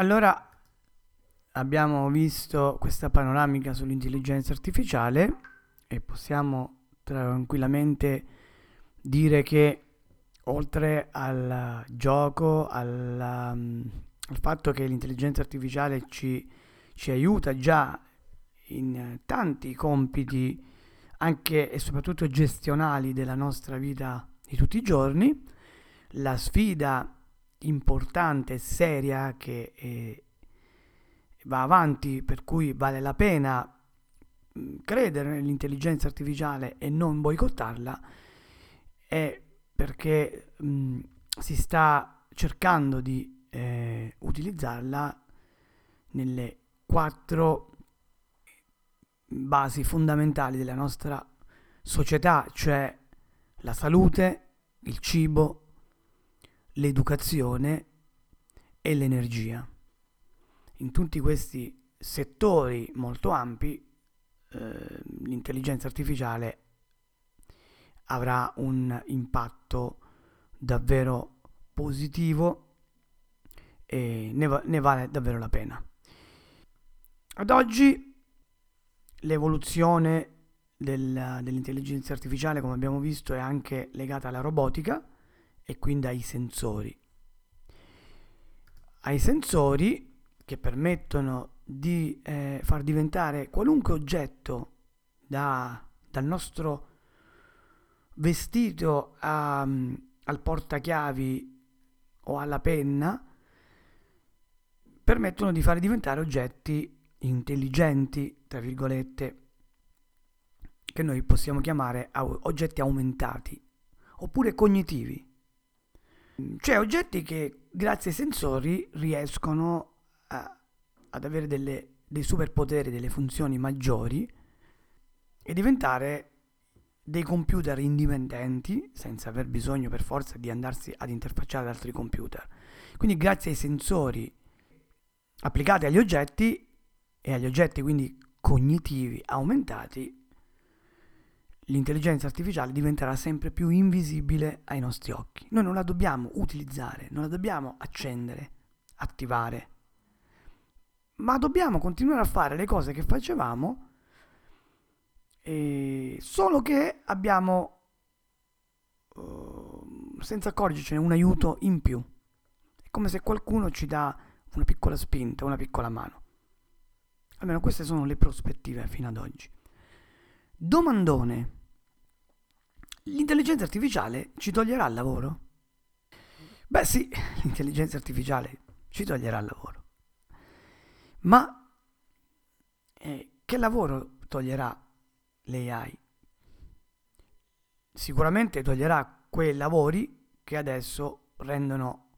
Allora abbiamo visto questa panoramica sull'intelligenza artificiale e possiamo tranquillamente dire che oltre al gioco, al, al fatto che l'intelligenza artificiale ci, ci aiuta già in tanti compiti anche e soprattutto gestionali della nostra vita di tutti i giorni, la sfida importante e seria che eh, va avanti, per cui vale la pena credere nell'intelligenza artificiale e non boicottarla, è perché mh, si sta cercando di eh, utilizzarla nelle quattro basi fondamentali della nostra società, cioè la salute, il cibo, l'educazione e l'energia. In tutti questi settori molto ampi eh, l'intelligenza artificiale avrà un impatto davvero positivo e ne, va- ne vale davvero la pena. Ad oggi l'evoluzione del, dell'intelligenza artificiale, come abbiamo visto, è anche legata alla robotica e quindi ai sensori. Ai sensori che permettono di eh, far diventare qualunque oggetto da, dal nostro vestito a, al portachiavi o alla penna permettono di fare diventare oggetti intelligenti, tra virgolette, che noi possiamo chiamare oggetti aumentati oppure cognitivi. Cioè oggetti che grazie ai sensori riescono a, ad avere delle, dei superpoteri, delle funzioni maggiori e diventare dei computer indipendenti senza aver bisogno per forza di andarsi ad interfacciare ad altri computer. Quindi grazie ai sensori applicati agli oggetti e agli oggetti quindi cognitivi aumentati, l'intelligenza artificiale diventerà sempre più invisibile ai nostri occhi. Noi non la dobbiamo utilizzare, non la dobbiamo accendere, attivare, ma dobbiamo continuare a fare le cose che facevamo, solo che abbiamo, uh, senza accorgercene, un aiuto in più. È come se qualcuno ci dà una piccola spinta, una piccola mano. Almeno queste sono le prospettive fino ad oggi. Domandone. L'intelligenza artificiale ci toglierà il lavoro? Beh sì, l'intelligenza artificiale ci toglierà il lavoro. Ma eh, che lavoro toglierà l'AI? Sicuramente toglierà quei lavori che adesso rendono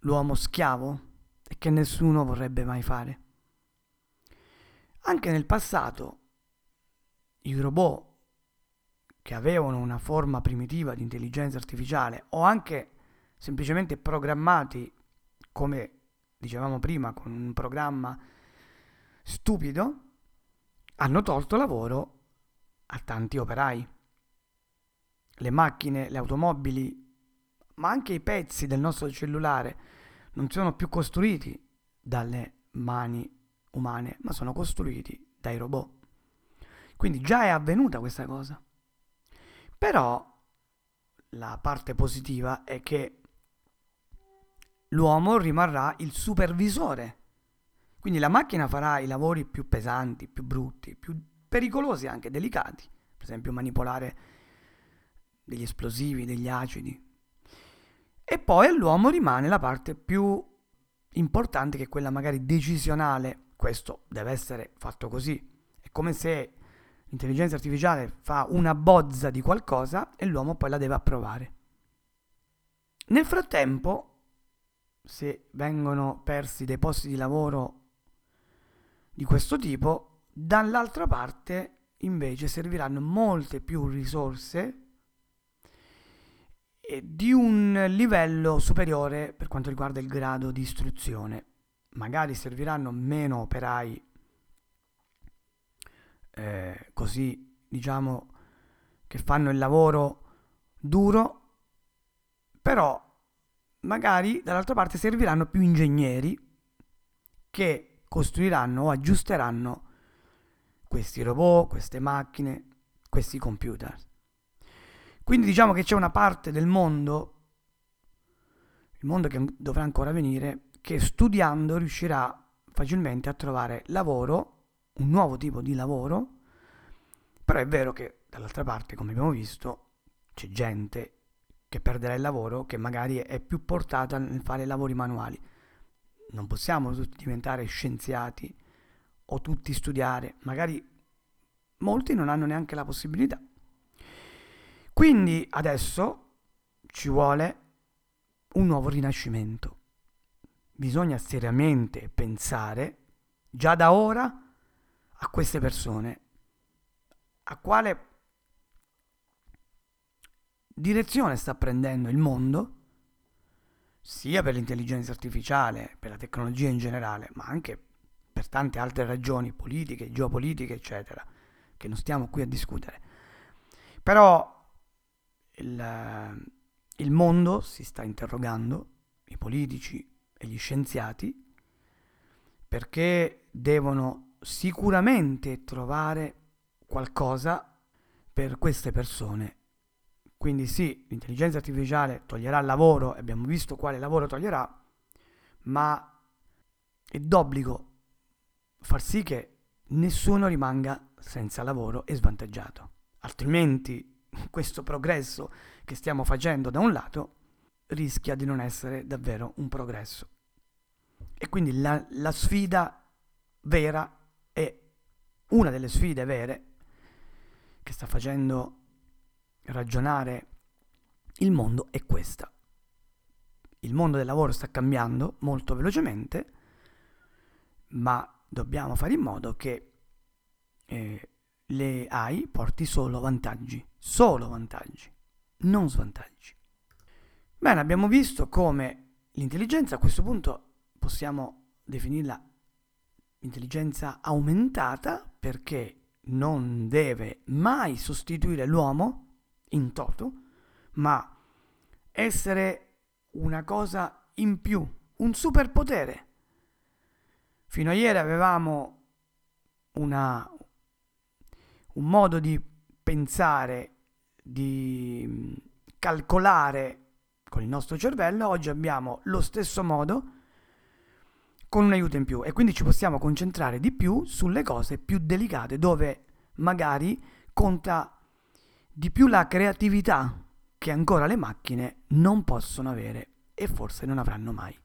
l'uomo schiavo e che nessuno vorrebbe mai fare. Anche nel passato i robot che avevano una forma primitiva di intelligenza artificiale o anche semplicemente programmati come dicevamo prima con un programma stupido hanno tolto lavoro a tanti operai. Le macchine, le automobili, ma anche i pezzi del nostro cellulare non sono più costruiti dalle mani umane, ma sono costruiti dai robot. Quindi già è avvenuta questa cosa. Però la parte positiva è che l'uomo rimarrà il supervisore. Quindi la macchina farà i lavori più pesanti, più brutti, più pericolosi anche, delicati. Per esempio manipolare degli esplosivi, degli acidi. E poi all'uomo rimane la parte più importante che è quella magari decisionale questo deve essere fatto così. È come se l'intelligenza artificiale fa una bozza di qualcosa e l'uomo poi la deve approvare. Nel frattempo, se vengono persi dei posti di lavoro di questo tipo, dall'altra parte invece serviranno molte più risorse di un livello superiore per quanto riguarda il grado di istruzione magari serviranno meno operai eh, così diciamo che fanno il lavoro duro però magari dall'altra parte serviranno più ingegneri che costruiranno o aggiusteranno questi robot, queste macchine, questi computer. Quindi diciamo che c'è una parte del mondo, il mondo che dovrà ancora venire, che studiando riuscirà facilmente a trovare lavoro, un nuovo tipo di lavoro, però è vero che dall'altra parte, come abbiamo visto, c'è gente che perderà il lavoro che magari è più portata nel fare lavori manuali. Non possiamo tutti diventare scienziati o tutti studiare, magari molti non hanno neanche la possibilità. Quindi adesso ci vuole un nuovo rinascimento. Bisogna seriamente pensare già da ora a queste persone, a quale direzione sta prendendo il mondo, sia per l'intelligenza artificiale, per la tecnologia in generale, ma anche per tante altre ragioni politiche, geopolitiche, eccetera, che non stiamo qui a discutere. Però il, il mondo si sta interrogando, i politici e gli scienziati, perché devono sicuramente trovare qualcosa per queste persone quindi sì, l'intelligenza artificiale toglierà il lavoro, abbiamo visto quale lavoro toglierà, ma è d'obbligo far sì che nessuno rimanga senza lavoro e svantaggiato. Altrimenti questo progresso che stiamo facendo da un lato rischia di non essere davvero un progresso. E quindi la, la sfida vera una delle sfide vere che sta facendo ragionare il mondo è questa. Il mondo del lavoro sta cambiando molto velocemente, ma dobbiamo fare in modo che eh, le AI porti solo vantaggi, solo vantaggi, non svantaggi. Bene, abbiamo visto come l'intelligenza a questo punto possiamo definirla intelligenza aumentata perché non deve mai sostituire l'uomo in toto, ma essere una cosa in più, un superpotere. Fino a ieri avevamo una, un modo di pensare, di calcolare con il nostro cervello, oggi abbiamo lo stesso modo con un aiuto in più e quindi ci possiamo concentrare di più sulle cose più delicate dove magari conta di più la creatività che ancora le macchine non possono avere e forse non avranno mai.